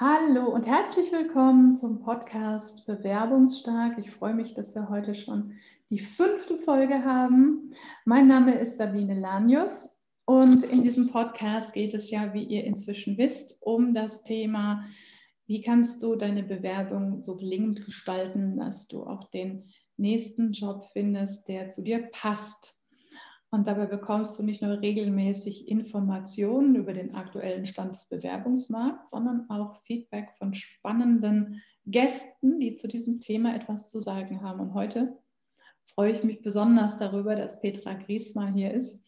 Hallo und herzlich willkommen zum Podcast Bewerbungsstark. Ich freue mich, dass wir heute schon die fünfte Folge haben. Mein Name ist Sabine Lanius und in diesem Podcast geht es ja, wie ihr inzwischen wisst, um das Thema, wie kannst du deine Bewerbung so gelingend gestalten, dass du auch den nächsten Job findest, der zu dir passt. Und dabei bekommst du nicht nur regelmäßig Informationen über den aktuellen Stand des Bewerbungsmarkts, sondern auch Feedback von spannenden Gästen, die zu diesem Thema etwas zu sagen haben. Und heute freue ich mich besonders darüber, dass Petra Griesmann hier ist,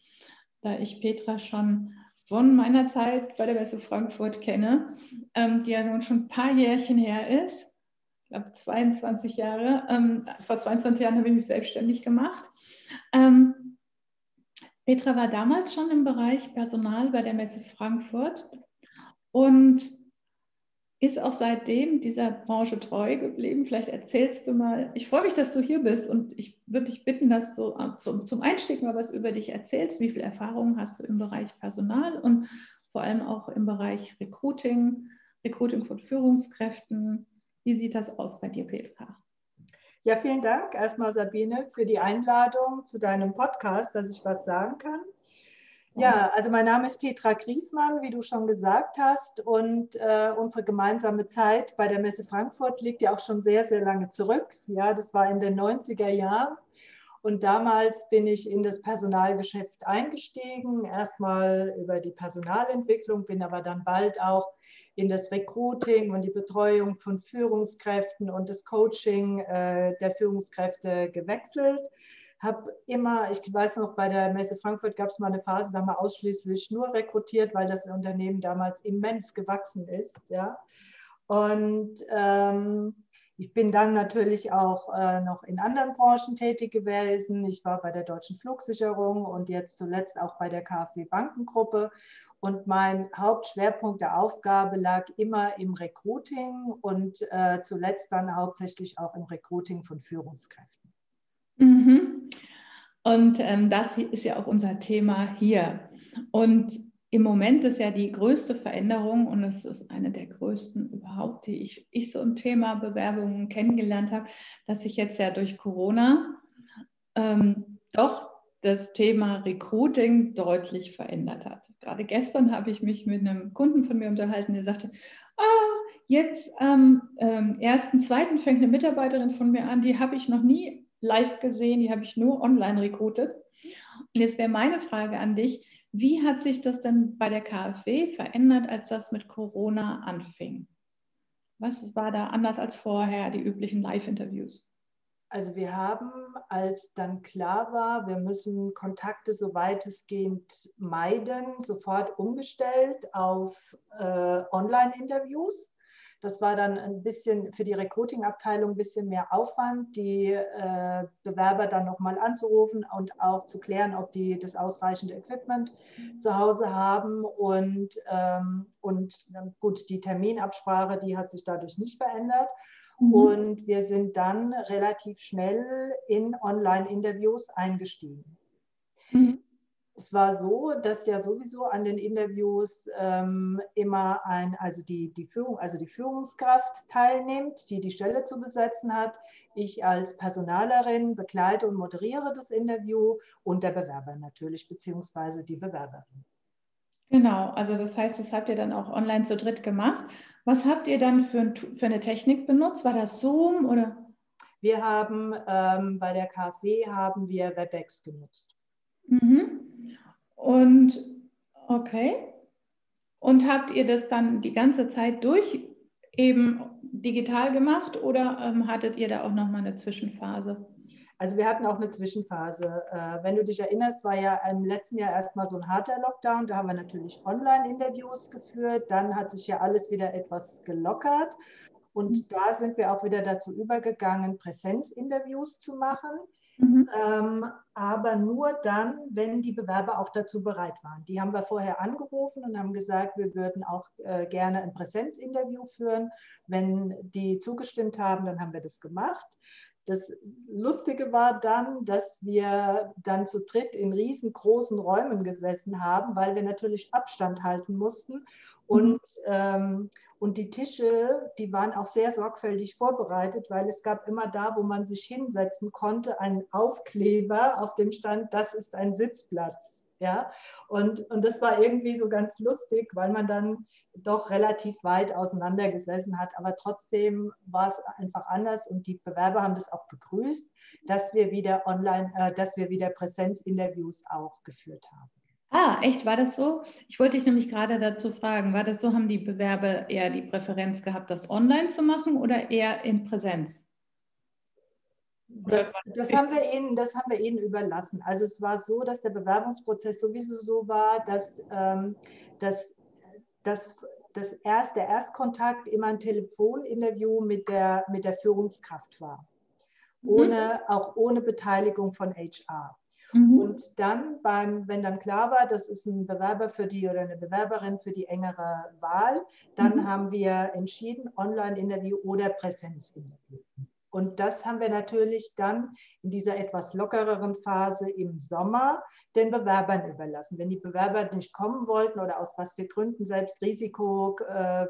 da ich Petra schon von meiner Zeit bei der Messe Frankfurt kenne, ähm, die ja nun schon ein paar Jährchen her ist. Ich glaube 22 Jahre. Ähm, vor 22 Jahren habe ich mich selbstständig gemacht. Ähm, Petra war damals schon im Bereich Personal bei der Messe Frankfurt und ist auch seitdem dieser Branche treu geblieben. Vielleicht erzählst du mal, ich freue mich, dass du hier bist und ich würde dich bitten, dass du äh, zum, zum Einstieg mal was über dich erzählst. Wie viel Erfahrung hast du im Bereich Personal und vor allem auch im Bereich Recruiting, Recruiting von Führungskräften? Wie sieht das aus bei dir, Petra? Ja, vielen Dank erstmal, Sabine, für die Einladung zu deinem Podcast, dass ich was sagen kann. Ja, also mein Name ist Petra Griesmann, wie du schon gesagt hast, und äh, unsere gemeinsame Zeit bei der Messe Frankfurt liegt ja auch schon sehr, sehr lange zurück. Ja, das war in den 90er Jahren. Und damals bin ich in das Personalgeschäft eingestiegen, erstmal über die Personalentwicklung, bin aber dann bald auch in das Recruiting und die Betreuung von Führungskräften und das Coaching äh, der Führungskräfte gewechselt. Habe immer, ich weiß noch, bei der Messe Frankfurt gab es mal eine Phase, da haben wir ausschließlich nur rekrutiert, weil das Unternehmen damals immens gewachsen ist. Ja. Und ähm, ich bin dann natürlich auch äh, noch in anderen Branchen tätig gewesen. Ich war bei der Deutschen Flugsicherung und jetzt zuletzt auch bei der KfW Bankengruppe und mein Hauptschwerpunkt der Aufgabe lag immer im Recruiting und äh, zuletzt dann hauptsächlich auch im Recruiting von Führungskräften. Mhm. Und ähm, das ist ja auch unser Thema hier. Und im Moment ist ja die größte Veränderung und es ist eine der größten überhaupt, die ich, ich so im Thema Bewerbungen kennengelernt habe, dass sich jetzt ja durch Corona ähm, doch das Thema Recruiting deutlich verändert hat. Gerade gestern habe ich mich mit einem Kunden von mir unterhalten, der sagte, ah, jetzt am ähm, 1.2. fängt eine Mitarbeiterin von mir an, die habe ich noch nie live gesehen, die habe ich nur online recruited. Und jetzt wäre meine Frage an dich, wie hat sich das denn bei der KfW verändert, als das mit Corona anfing? Was war da anders als vorher, die üblichen Live-Interviews? Also wir haben, als dann klar war, wir müssen Kontakte so weitestgehend meiden, sofort umgestellt auf äh, Online-Interviews. Das war dann ein bisschen für die Recruiting-Abteilung ein bisschen mehr Aufwand, die äh, Bewerber dann nochmal anzurufen und auch zu klären, ob die das ausreichende Equipment zu Hause haben. Und, ähm, und gut, die Terminabsprache, die hat sich dadurch nicht verändert. Mhm. Und wir sind dann relativ schnell in Online-Interviews eingestiegen. Mhm. Es war so, dass ja sowieso an den Interviews ähm, immer ein, also die, die Führung, also die Führungskraft teilnimmt, die die Stelle zu besetzen hat. Ich als Personalerin begleite und moderiere das Interview und der Bewerber natürlich, beziehungsweise die Bewerberin. Genau, also das heißt, das habt ihr dann auch online zu dritt gemacht. Was habt ihr dann für, für eine Technik benutzt? War das Zoom oder? Wir haben ähm, bei der KfW haben wir WebEx genutzt. Mhm. Und okay. Und habt ihr das dann die ganze Zeit durch eben digital gemacht oder ähm, hattet ihr da auch nochmal eine Zwischenphase? Also wir hatten auch eine Zwischenphase. Äh, wenn du dich erinnerst, war ja im letzten Jahr erstmal so ein harter Lockdown. Da haben wir natürlich Online-Interviews geführt. Dann hat sich ja alles wieder etwas gelockert. Und mhm. da sind wir auch wieder dazu übergegangen, Präsenzinterviews zu machen. Mhm. Ähm, aber nur dann, wenn die Bewerber auch dazu bereit waren. Die haben wir vorher angerufen und haben gesagt, wir würden auch äh, gerne ein Präsenzinterview führen. Wenn die zugestimmt haben, dann haben wir das gemacht. Das Lustige war dann, dass wir dann zu dritt in riesengroßen Räumen gesessen haben, weil wir natürlich Abstand halten mussten. Und, mhm. ähm, Und die Tische, die waren auch sehr sorgfältig vorbereitet, weil es gab immer da, wo man sich hinsetzen konnte, einen Aufkleber, auf dem stand, das ist ein Sitzplatz. Ja, und, und das war irgendwie so ganz lustig, weil man dann doch relativ weit auseinander gesessen hat. Aber trotzdem war es einfach anders und die Bewerber haben das auch begrüßt, dass wir wieder online, äh, dass wir wieder Präsenzinterviews auch geführt haben. Ah, echt? War das so? Ich wollte dich nämlich gerade dazu fragen, war das so, haben die Bewerber eher die Präferenz gehabt, das online zu machen oder eher in Präsenz? Das, das, haben wir ihnen, das haben wir ihnen überlassen. Also es war so, dass der Bewerbungsprozess sowieso so war, dass, ähm, dass, dass, dass erst, der Erstkontakt immer ein Telefoninterview mit der, mit der Führungskraft war. Mhm. Ohne, mhm. Auch ohne Beteiligung von HR. Und dann, beim, wenn dann klar war, das ist ein Bewerber für die oder eine Bewerberin für die engere Wahl, dann mhm. haben wir entschieden, Online-Interview oder Präsenzinterview. Und das haben wir natürlich dann in dieser etwas lockereren Phase im Sommer den Bewerbern überlassen. Wenn die Bewerber nicht kommen wollten oder aus was für Gründen selbst Risiko, äh,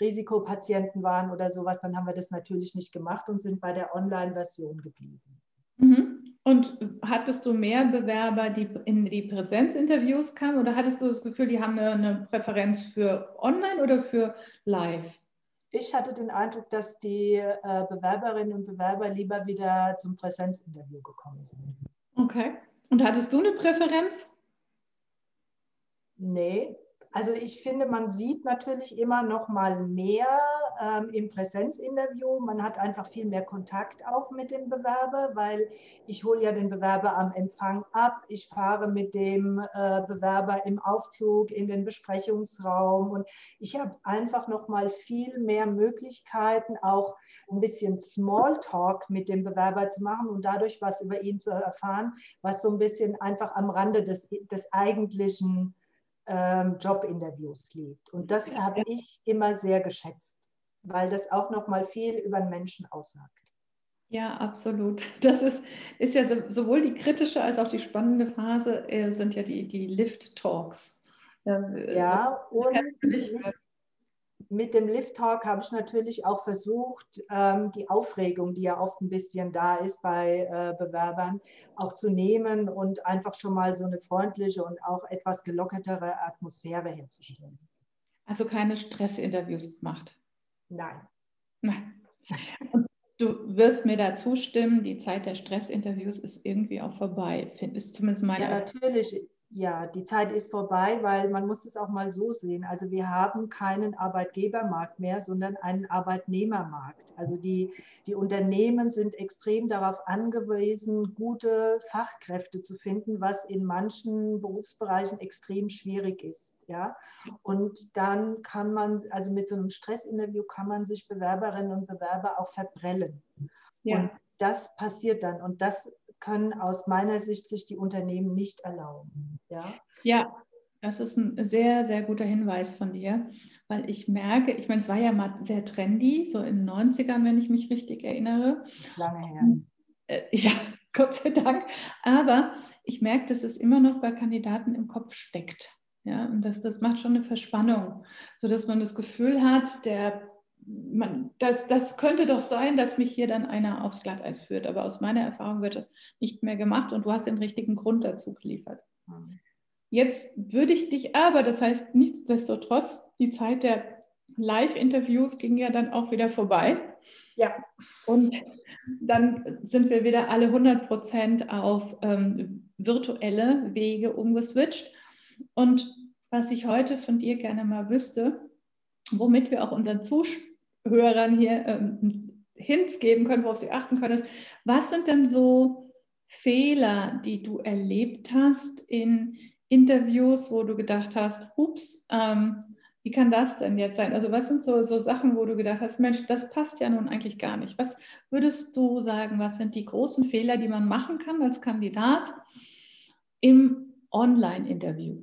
Risikopatienten waren oder sowas, dann haben wir das natürlich nicht gemacht und sind bei der Online-Version geblieben. Mhm. Und hattest du mehr Bewerber, die in die Präsenzinterviews kamen oder hattest du das Gefühl, die haben eine, eine Präferenz für Online oder für Live? Ich hatte den Eindruck, dass die äh, Bewerberinnen und Bewerber lieber wieder zum Präsenzinterview gekommen sind. Okay. Und hattest du eine Präferenz? Nee, also ich finde, man sieht natürlich immer noch mal mehr ähm, im Präsenzinterview. Man hat einfach viel mehr Kontakt auch mit dem Bewerber, weil ich hole ja den Bewerber am Empfang ab. Ich fahre mit dem äh, Bewerber im Aufzug in den Besprechungsraum und ich habe einfach noch mal viel mehr Möglichkeiten, auch ein bisschen Smalltalk mit dem Bewerber zu machen und dadurch was über ihn zu erfahren, was so ein bisschen einfach am Rande des, des eigentlichen ähm, Jobinterviews liegt. Und das habe ich immer sehr geschätzt, weil das auch noch mal viel über den Menschen aussagt. Ja, absolut. Das ist, ist ja so, sowohl die kritische als auch die spannende Phase äh, sind ja die, die Lift-Talks. Ja, so, und mit dem Lift Talk habe ich natürlich auch versucht, ähm, die Aufregung, die ja oft ein bisschen da ist bei äh, Bewerbern, auch zu nehmen und einfach schon mal so eine freundliche und auch etwas gelockertere Atmosphäre herzustellen. Also keine Stressinterviews gemacht? Nein. Nein. Du wirst mir da zustimmen, die Zeit der Stressinterviews ist irgendwie auch vorbei, ist zumindest meine Ja, natürlich ja, die Zeit ist vorbei, weil man muss es auch mal so sehen. Also wir haben keinen Arbeitgebermarkt mehr, sondern einen Arbeitnehmermarkt. Also die, die Unternehmen sind extrem darauf angewiesen, gute Fachkräfte zu finden, was in manchen Berufsbereichen extrem schwierig ist. Ja? Und dann kann man, also mit so einem Stressinterview kann man sich Bewerberinnen und Bewerber auch verbrellen. Ja. Und das passiert dann. Und das können aus meiner Sicht sich die Unternehmen nicht erlauben. Ja, ja das ist ein sehr, sehr guter Hinweis von dir, weil ich merke, ich meine, es war ja mal sehr trendy, so in den 90ern, wenn ich mich richtig erinnere. Lange her. Äh, ja, Gott sei Dank. Aber ich merke, dass es immer noch bei Kandidaten im Kopf steckt. Ja, und das, das macht schon eine Verspannung, sodass man das Gefühl hat, der man, das, das könnte doch sein, dass mich hier dann einer aufs Glatteis führt. Aber aus meiner Erfahrung wird das nicht mehr gemacht und du hast den richtigen Grund dazu geliefert. Mhm. Jetzt würde ich dich aber, das heißt nichtsdestotrotz, die Zeit der Live-Interviews ging ja dann auch wieder vorbei. Ja. Und dann sind wir wieder alle 100 Prozent auf ähm, virtuelle Wege umgeswitcht. Und was ich heute von dir gerne mal wüsste, womit wir auch unseren Zuschauern Hörern hier ähm, Hints geben können, worauf sie achten können, ist, was sind denn so Fehler, die du erlebt hast in Interviews, wo du gedacht hast, ups, ähm, wie kann das denn jetzt sein? Also was sind so, so Sachen, wo du gedacht hast, Mensch, das passt ja nun eigentlich gar nicht. Was würdest du sagen, was sind die großen Fehler, die man machen kann als Kandidat im Online-Interview?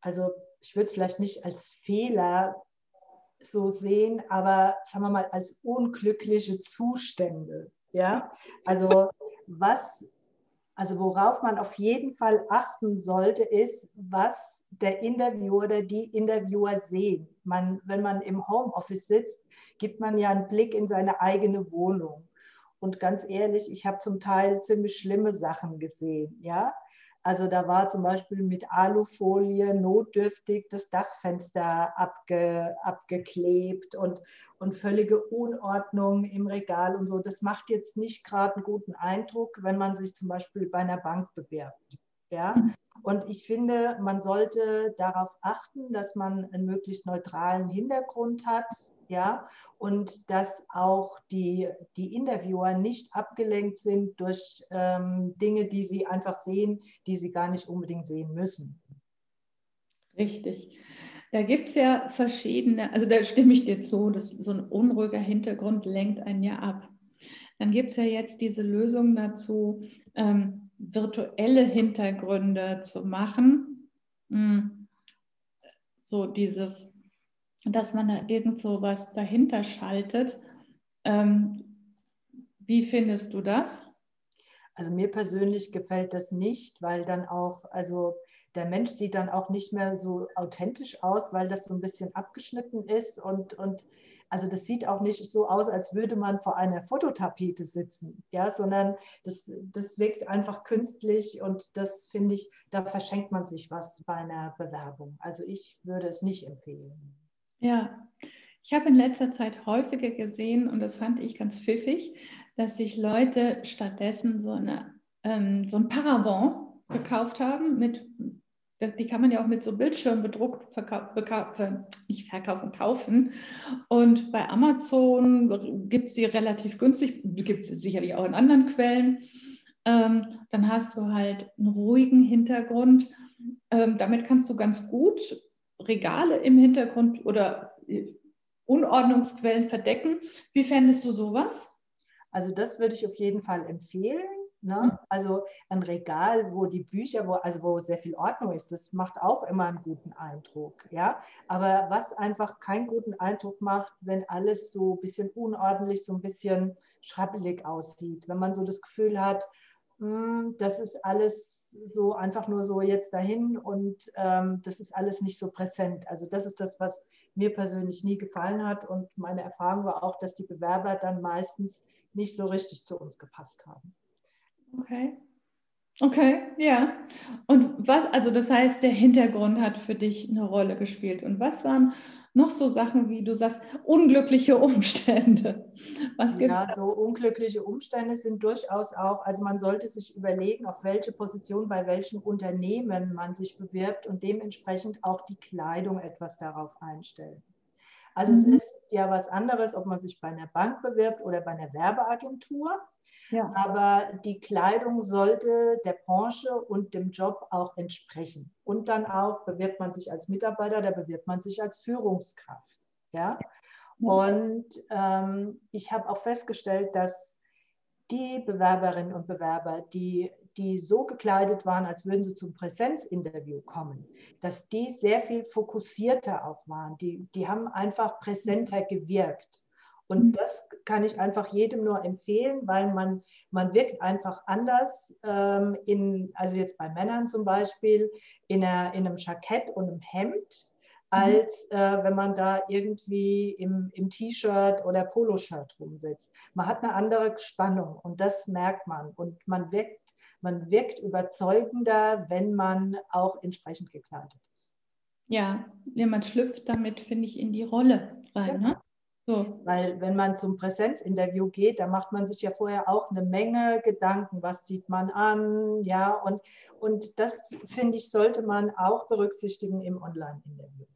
Also ich würde es vielleicht nicht als Fehler so sehen, aber sagen wir mal als unglückliche Zustände. Ja, also was, Also worauf man auf jeden Fall achten sollte, ist, was der Interviewer oder die Interviewer sehen. Man, wenn man im Homeoffice sitzt, gibt man ja einen Blick in seine eigene Wohnung. Und ganz ehrlich, ich habe zum Teil ziemlich schlimme Sachen gesehen. Ja? Also da war zum Beispiel mit Alufolie notdürftig das Dachfenster abge, abgeklebt und, und völlige Unordnung im Regal und so. Das macht jetzt nicht gerade einen guten Eindruck, wenn man sich zum Beispiel bei einer Bank bewirbt. Ja? Und ich finde, man sollte darauf achten, dass man einen möglichst neutralen Hintergrund hat, ja, und dass auch die, die Interviewer nicht abgelenkt sind durch ähm, Dinge, die sie einfach sehen, die sie gar nicht unbedingt sehen müssen. Richtig. Da gibt es ja verschiedene, also da stimme ich dir zu, dass so ein unruhiger Hintergrund lenkt einen ja ab. Dann gibt es ja jetzt diese Lösung dazu, ähm, virtuelle Hintergründe zu machen. Hm. So dieses dass man da irgend so was dahinter schaltet. Ähm, wie findest du das? Also mir persönlich gefällt das nicht, weil dann auch, also der Mensch sieht dann auch nicht mehr so authentisch aus, weil das so ein bisschen abgeschnitten ist und, und also das sieht auch nicht so aus, als würde man vor einer Fototapete sitzen, ja, sondern das, das wirkt einfach künstlich und das finde ich, da verschenkt man sich was bei einer Bewerbung. Also ich würde es nicht empfehlen. Ja, ich habe in letzter Zeit häufiger gesehen, und das fand ich ganz pfiffig, dass sich Leute stattdessen so, eine, ähm, so ein Paravent gekauft haben mit die kann man ja auch mit so Bildschirm bedruckt verkaufen, nicht verkaufen, kaufen. Und bei Amazon gibt es die relativ günstig, gibt es sicherlich auch in anderen Quellen. Ähm, dann hast du halt einen ruhigen Hintergrund. Ähm, damit kannst du ganz gut Regale im Hintergrund oder äh, Unordnungsquellen verdecken. Wie fändest du sowas? Also das würde ich auf jeden Fall empfehlen. Ne? Mhm. Also ein Regal, wo die Bücher, wo, also wo sehr viel Ordnung ist, das macht auch immer einen guten Eindruck. Ja? Aber was einfach keinen guten Eindruck macht, wenn alles so ein bisschen unordentlich, so ein bisschen schrappelig aussieht. Wenn man so das Gefühl hat, das ist alles so einfach nur so jetzt dahin und ähm, das ist alles nicht so präsent. Also das ist das, was mir persönlich nie gefallen hat und meine Erfahrung war auch, dass die Bewerber dann meistens nicht so richtig zu uns gepasst haben. Okay. Okay, ja. Und was, also das heißt, der Hintergrund hat für dich eine Rolle gespielt. Und was waren noch so Sachen, wie du sagst, unglückliche Umstände? Was gibt's ja, so unglückliche Umstände sind durchaus auch, also man sollte sich überlegen, auf welche Position bei welchem Unternehmen man sich bewirbt und dementsprechend auch die Kleidung etwas darauf einstellen. Also mhm. es ist ja was anderes, ob man sich bei einer Bank bewirbt oder bei einer Werbeagentur. Ja. Aber die Kleidung sollte der Branche und dem Job auch entsprechen. Und dann auch bewirbt man sich als Mitarbeiter, da bewirbt man sich als Führungskraft. Ja? Und ähm, ich habe auch festgestellt, dass die Bewerberinnen und Bewerber, die, die so gekleidet waren, als würden sie zum Präsenzinterview kommen, dass die sehr viel fokussierter auch waren. Die, die haben einfach präsenter gewirkt. Und mhm. das kann ich einfach jedem nur empfehlen, weil man, man wirkt einfach anders, ähm, in, also jetzt bei Männern zum Beispiel, in, einer, in einem Jackett und einem Hemd, mhm. als äh, wenn man da irgendwie im, im T-Shirt oder Poloshirt rumsitzt. Man hat eine andere Spannung und das merkt man. Und man wirkt, man wirkt überzeugender, wenn man auch entsprechend gekleidet ist. Ja, man schlüpft damit, finde ich, in die Rolle rein. Genau. Ne? So. Weil wenn man zum Präsenzinterview geht, da macht man sich ja vorher auch eine Menge Gedanken, was sieht man an, ja, und, und das, finde ich, sollte man auch berücksichtigen im Online-Interview.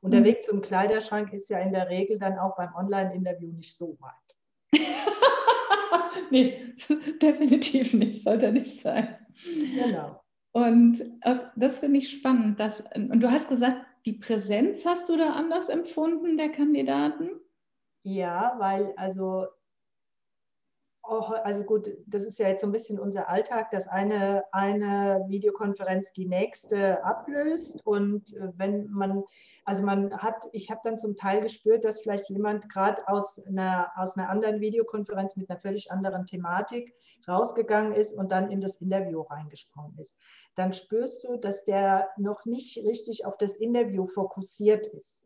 Und der mhm. Weg zum Kleiderschrank ist ja in der Regel dann auch beim Online-Interview nicht so weit. nee, definitiv nicht, sollte nicht sein. Genau. Und äh, das finde ich spannend. Dass, und du hast gesagt, die Präsenz hast du da anders empfunden der Kandidaten? Ja, weil also oh, also gut, das ist ja jetzt so ein bisschen unser Alltag, dass eine, eine Videokonferenz die nächste ablöst. Und äh, wenn man, also man hat, ich habe dann zum Teil gespürt, dass vielleicht jemand gerade aus einer, aus einer anderen Videokonferenz mit einer völlig anderen Thematik rausgegangen ist und dann in das Interview reingesprungen ist. Dann spürst du, dass der noch nicht richtig auf das Interview fokussiert ist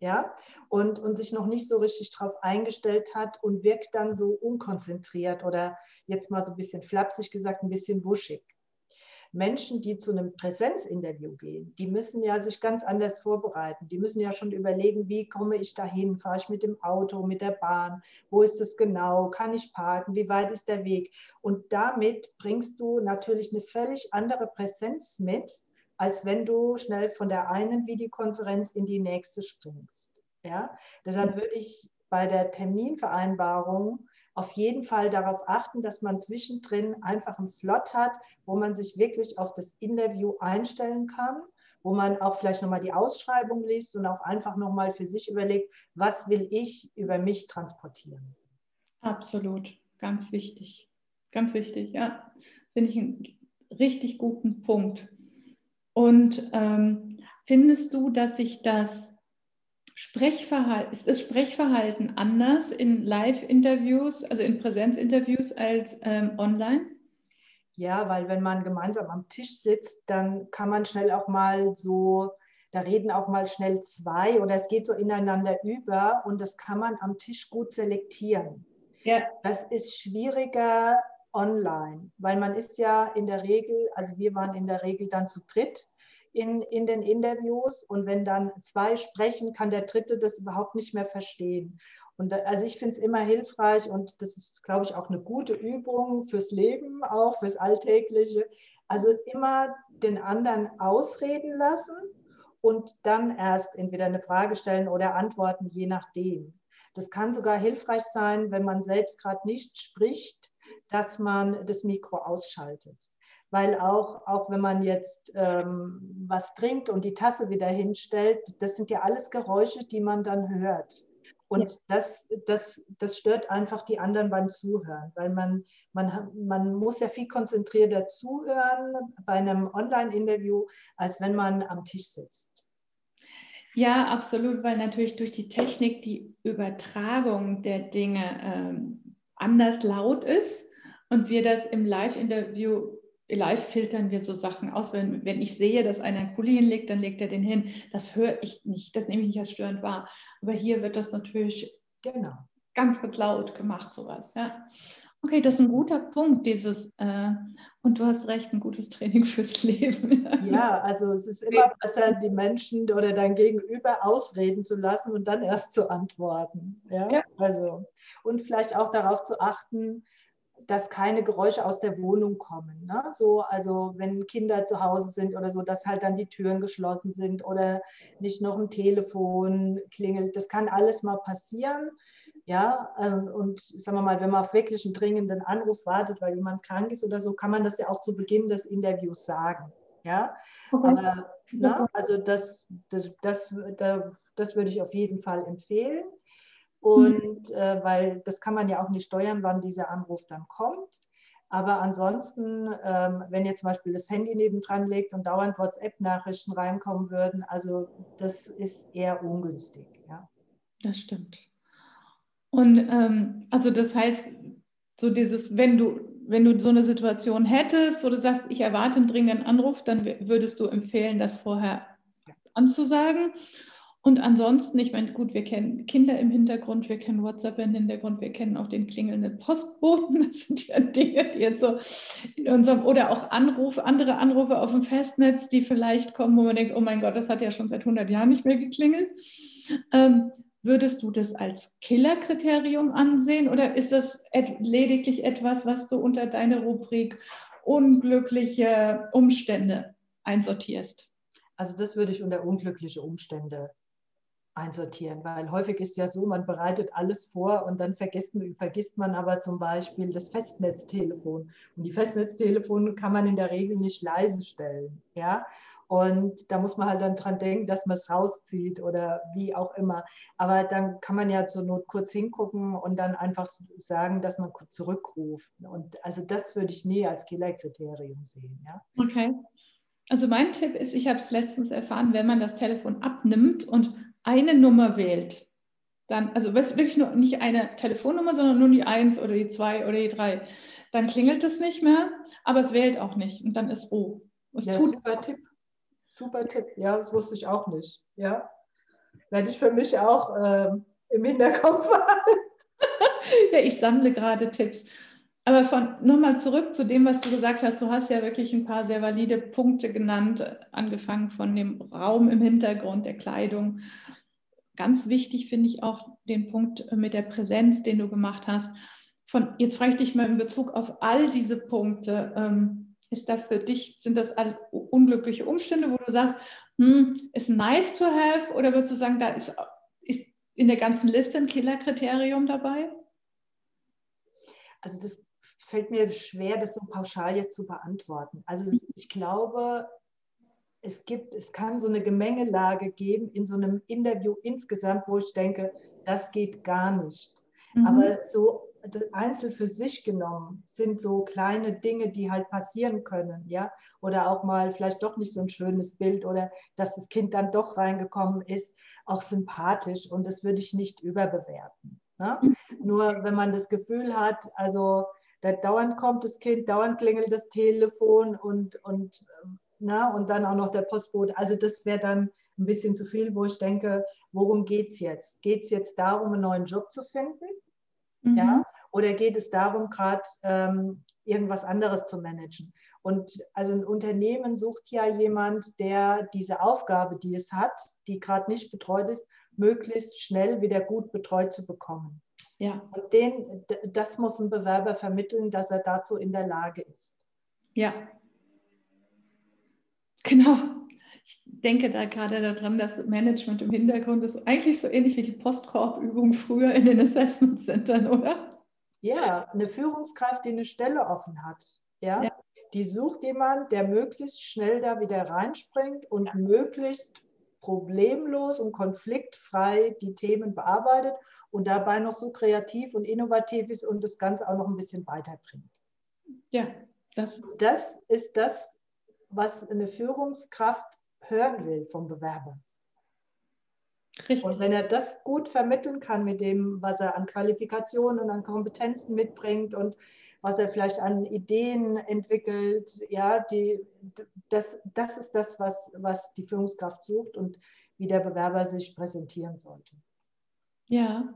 ja, und, und sich noch nicht so richtig darauf eingestellt hat und wirkt dann so unkonzentriert oder jetzt mal so ein bisschen flapsig gesagt, ein bisschen wuschig. Menschen, die zu einem Präsenzinterview gehen, die müssen ja sich ganz anders vorbereiten. Die müssen ja schon überlegen, wie komme ich dahin? Fahre ich mit dem Auto, mit der Bahn? Wo ist es genau? Kann ich parken? Wie weit ist der Weg? Und damit bringst du natürlich eine völlig andere Präsenz mit, als wenn du schnell von der einen Videokonferenz in die nächste springst. Ja? Deshalb würde ich bei der Terminvereinbarung auf jeden Fall darauf achten, dass man zwischendrin einfach einen Slot hat, wo man sich wirklich auf das Interview einstellen kann, wo man auch vielleicht nochmal die Ausschreibung liest und auch einfach nochmal für sich überlegt, was will ich über mich transportieren. Absolut, ganz wichtig. Ganz wichtig, ja. Finde ich einen richtig guten Punkt. Und ähm, findest du, dass sich das Sprechverhalten, ist das Sprechverhalten anders in Live-Interviews, also in Präsenzinterviews als ähm, online? Ja, weil wenn man gemeinsam am Tisch sitzt, dann kann man schnell auch mal so, da reden auch mal schnell zwei oder es geht so ineinander über und das kann man am Tisch gut selektieren. Ja. Das ist schwieriger online, weil man ist ja in der Regel, also wir waren in der Regel dann zu dritt in, in den Interviews und wenn dann zwei sprechen, kann der dritte das überhaupt nicht mehr verstehen. Und also ich finde es immer hilfreich und das ist, glaube ich, auch eine gute Übung fürs Leben, auch fürs Alltägliche. Also immer den anderen ausreden lassen und dann erst entweder eine Frage stellen oder antworten, je nachdem. Das kann sogar hilfreich sein, wenn man selbst gerade nicht spricht, dass man das Mikro ausschaltet. Weil auch, auch wenn man jetzt ähm, was trinkt und die Tasse wieder hinstellt, das sind ja alles Geräusche, die man dann hört. Und ja. das, das, das stört einfach die anderen beim Zuhören, weil man, man, man muss ja viel konzentrierter zuhören bei einem Online-Interview, als wenn man am Tisch sitzt. Ja, absolut, weil natürlich durch die Technik die Übertragung der Dinge ähm, anders laut ist und wir das im Live-Interview, live filtern wir so Sachen aus. Wenn, wenn ich sehe, dass einer einen Kuli hinlegt, dann legt er den hin. Das höre ich nicht, das nehme ich nicht als störend wahr. Aber hier wird das natürlich genau. ganz, ganz laut gemacht, sowas. Ja. Okay, das ist ein guter Punkt, dieses, äh, und du hast recht, ein gutes Training fürs Leben. Ja, also es ist immer besser, die Menschen oder dein Gegenüber ausreden zu lassen und dann erst zu antworten. Ja? ja. Also, und vielleicht auch darauf zu achten, dass keine Geräusche aus der Wohnung kommen. Ne? So, also wenn Kinder zu Hause sind oder so, dass halt dann die Türen geschlossen sind oder nicht noch ein Telefon klingelt. Das kann alles mal passieren. Ja, ähm, und sagen wir mal, wenn man auf wirklich einen dringenden Anruf wartet, weil jemand krank ist oder so, kann man das ja auch zu Beginn des Interviews sagen. Ja, okay. aber na, ne, also das, das, das, das würde ich auf jeden Fall empfehlen. Mhm. Und äh, weil das kann man ja auch nicht steuern, wann dieser Anruf dann kommt. Aber ansonsten, ähm, wenn jetzt zum Beispiel das Handy nebendran liegt und dauernd WhatsApp-Nachrichten reinkommen würden, also das ist eher ungünstig. Ja. Das stimmt. Und ähm, also das heißt, so dieses, wenn du, wenn du so eine Situation hättest, wo du sagst, ich erwarte einen dringenden Anruf, dann würdest du empfehlen, das vorher anzusagen. Und ansonsten, ich meine, gut, wir kennen Kinder im Hintergrund, wir kennen WhatsApp im Hintergrund, wir kennen auch den klingelnden Postboten. Das sind ja Dinge, die jetzt so in unserem, oder auch Anrufe, andere Anrufe auf dem Festnetz, die vielleicht kommen, wo man denkt, oh mein Gott, das hat ja schon seit 100 Jahren nicht mehr geklingelt. Ähm, würdest du das als Killerkriterium ansehen oder ist das et lediglich etwas, was du unter deine Rubrik unglückliche Umstände einsortierst? Also das würde ich unter unglückliche Umstände einsortieren, weil häufig ist ja so, man bereitet alles vor und dann vergisst, vergisst man aber zum Beispiel das Festnetztelefon. Und die Festnetztelefone kann man in der Regel nicht leise stellen. Ja? Und da muss man halt dann dran denken, dass man es rauszieht oder wie auch immer. Aber dann kann man ja zur Not kurz hingucken und dann einfach sagen, dass man zurückruft. Und also das würde ich nie als Killerkriterium sehen. Ja? Okay. Also mein Tipp ist, ich habe es letztens erfahren, wenn man das Telefon abnimmt und eine Nummer wählt, dann, also wirklich nur nicht eine Telefonnummer, sondern nur die 1 oder die 2 oder die 3, dann klingelt es nicht mehr, aber es wählt auch nicht und dann ist roh. Es ja, super Tipp. Super Tipp. Ja, das wusste ich auch nicht. Ja. Werde ich für mich auch äh, im Hinterkopf haben. ja, ich sammle gerade Tipps. Aber von nochmal zurück zu dem, was du gesagt hast. Du hast ja wirklich ein paar sehr valide Punkte genannt, angefangen von dem Raum im Hintergrund, der Kleidung. Ganz wichtig finde ich auch den Punkt mit der Präsenz, den du gemacht hast. Von, jetzt frage ich dich mal in Bezug auf all diese Punkte. Ähm, ist da für dich, sind das unglückliche Umstände, wo du sagst, hm, ist nice to have? Oder würdest du sagen, da ist, ist in der ganzen Liste ein Killerkriterium dabei? Also das fällt mir schwer, das so pauschal jetzt zu beantworten. Also das, ich glaube, es gibt, es kann so eine Gemengelage geben in so einem Interview insgesamt, wo ich denke, das geht gar nicht. Mhm. Aber so einzeln für sich genommen sind so kleine Dinge, die halt passieren können, ja, oder auch mal vielleicht doch nicht so ein schönes Bild oder dass das Kind dann doch reingekommen ist, auch sympathisch und das würde ich nicht überbewerten. Ne? Mhm. Nur wenn man das Gefühl hat, also da dauernd kommt das Kind, dauernd klingelt das Telefon und, und, na, und dann auch noch der Postbote. Also das wäre dann ein bisschen zu viel, wo ich denke, worum geht es jetzt? Geht es jetzt darum, einen neuen Job zu finden? Mhm. Ja? Oder geht es darum, gerade ähm, irgendwas anderes zu managen? Und also ein Unternehmen sucht ja jemand, der diese Aufgabe, die es hat, die gerade nicht betreut ist, möglichst schnell wieder gut betreut zu bekommen. Ja. Und den, das muss ein Bewerber vermitteln, dass er dazu in der Lage ist. Ja. Genau. Ich denke da gerade daran, dass Management im Hintergrund ist eigentlich so ähnlich wie die Postkorbübung früher in den Assessment Centern, oder? Ja, eine Führungskraft, die eine Stelle offen hat. Ja. ja. Die sucht jemanden, der möglichst schnell da wieder reinspringt und ja. möglichst problemlos und konfliktfrei die Themen bearbeitet und dabei noch so kreativ und innovativ ist und das Ganze auch noch ein bisschen weiterbringt. Ja, das, das ist das, was eine Führungskraft hören will vom Bewerber. Richtig. Und wenn er das gut vermitteln kann mit dem, was er an Qualifikationen und an Kompetenzen mitbringt und was er vielleicht an Ideen entwickelt. Ja, die, das, das ist das, was, was die Führungskraft sucht und wie der Bewerber sich präsentieren sollte. Ja.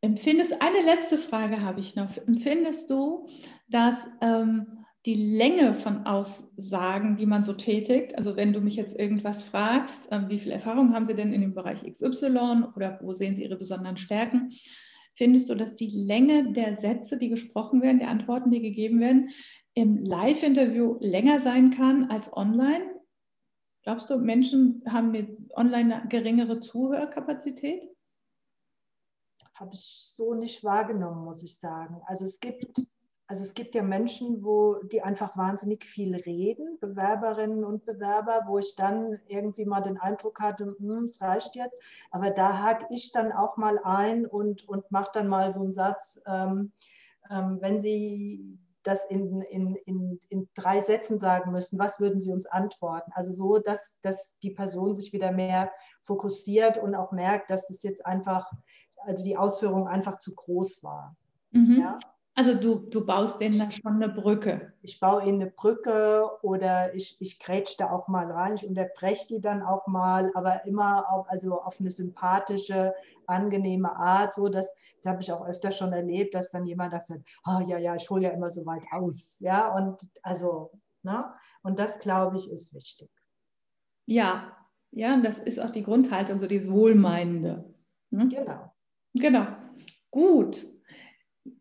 Empfindest, eine letzte Frage habe ich noch. Empfindest du, dass ähm, die Länge von Aussagen, die man so tätigt, also wenn du mich jetzt irgendwas fragst, äh, wie viel Erfahrung haben Sie denn in dem Bereich XY oder wo sehen Sie Ihre besonderen Stärken, Findest du, dass die Länge der Sätze, die gesprochen werden, der Antworten, die gegeben werden, im Live-Interview länger sein kann als online? Glaubst du, Menschen haben online eine geringere Zuhörkapazität? Habe ich so nicht wahrgenommen, muss ich sagen. Also es gibt also es gibt ja Menschen, wo die einfach wahnsinnig viel reden, Bewerberinnen und Bewerber, wo ich dann irgendwie mal den Eindruck hatte, hm, es reicht jetzt. Aber da hake ich dann auch mal ein und, und mache dann mal so einen Satz, ähm, ähm, wenn Sie das in, in, in, in drei Sätzen sagen müssen, was würden Sie uns antworten? Also so, dass, dass die Person sich wieder mehr fokussiert und auch merkt, dass es jetzt einfach, also die Ausführung einfach zu groß war. Mhm. Ja? Also du, du baust denen da schon eine Brücke. Ich baue ihnen eine Brücke oder ich, ich grätsch da auch mal rein. Ich unterbreche die dann auch mal, aber immer auf, also auf eine sympathische, angenehme Art. So, dass, das habe ich auch öfter schon erlebt, dass dann jemand sagt, oh ja, ja, ich hole ja immer so weit aus. Ja, und also, ne? Und das, glaube ich, ist wichtig. Ja, ja, das ist auch die Grundhaltung, so dieses Wohlmeinende. Ne? Genau. Genau. Gut,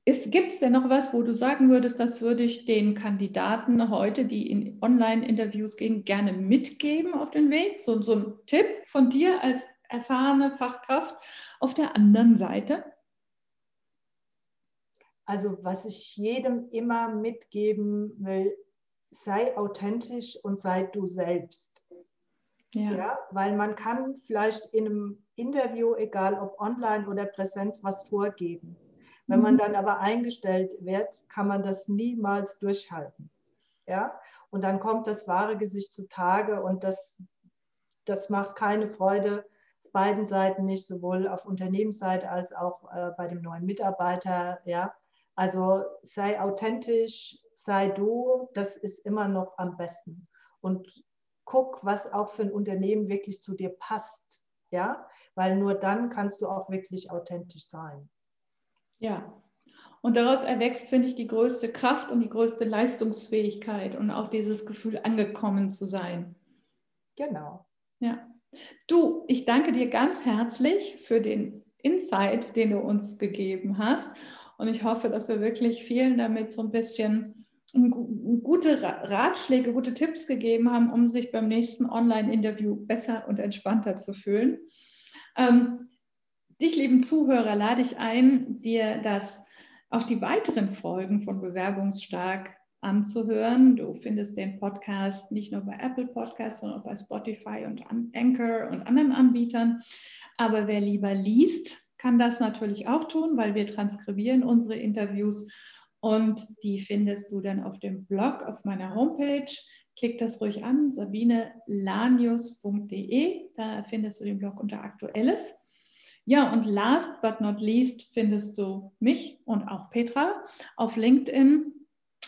Gibt es denn noch was, wo du sagen würdest, das würde ich den Kandidaten heute, die in Online-Interviews gehen, gerne mitgeben auf den Weg? So, so ein Tipp von dir als erfahrene Fachkraft auf der anderen Seite? Also was ich jedem immer mitgeben will, sei authentisch und sei du selbst. Ja. ja. Weil man kann vielleicht in einem Interview, egal ob online oder Präsenz, was vorgeben. Wenn man mhm. dann aber eingestellt wird, kann man das niemals durchhalten. Ja? Und dann kommt das wahre Gesicht zutage und das, das macht keine Freude auf beiden Seiten nicht, sowohl auf Unternehmensseite als auch äh, bei dem neuen Mitarbeiter. Ja? Also sei authentisch, sei du, das ist immer noch am besten. Und guck, was auch für ein Unternehmen wirklich zu dir passt. Ja, weil nur dann kannst du auch wirklich authentisch sein. Ja, und daraus erwächst, finde ich, die größte Kraft und die größte Leistungsfähigkeit und auch dieses Gefühl, angekommen zu sein. Genau. Ja. Du, ich danke dir ganz herzlich für den Insight, den du uns gegeben hast. Und ich hoffe, dass wir wirklich vielen damit so ein bisschen gute Ratschläge, gute Tipps gegeben haben, um sich beim nächsten Online-Interview besser und entspannter zu fühlen. Ähm, dich, lieben Zuhörer, lade ich ein, dir das auch die weiteren Folgen von Bewerbungsstark anzuhören. Du findest den Podcast nicht nur bei Apple Podcasts, sondern auch bei Spotify und Anchor und anderen Anbietern. Aber wer lieber liest, kann das natürlich auch tun, weil wir transkribieren unsere Interviews und die findest du dann auf dem Blog auf meiner Homepage. Klick das ruhig an, sabinelanius.de. Da findest du den Blog unter Aktuelles. Ja, und last but not least findest du mich und auch Petra auf LinkedIn.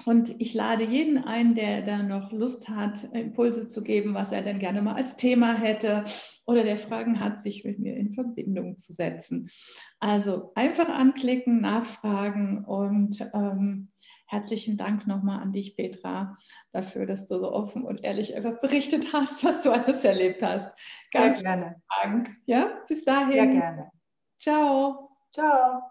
Und ich lade jeden ein, der da noch Lust hat, Impulse zu geben, was er denn gerne mal als Thema hätte oder der Fragen hat, sich mit mir in Verbindung zu setzen. Also einfach anklicken, nachfragen und ähm, herzlichen Dank nochmal an dich, Petra, dafür, dass du so offen und ehrlich einfach berichtet hast, was du alles erlebt hast. Ganz Sehr gerne. Dank. Ja, bis dahin. Sehr gerne. Ciao. Ciao.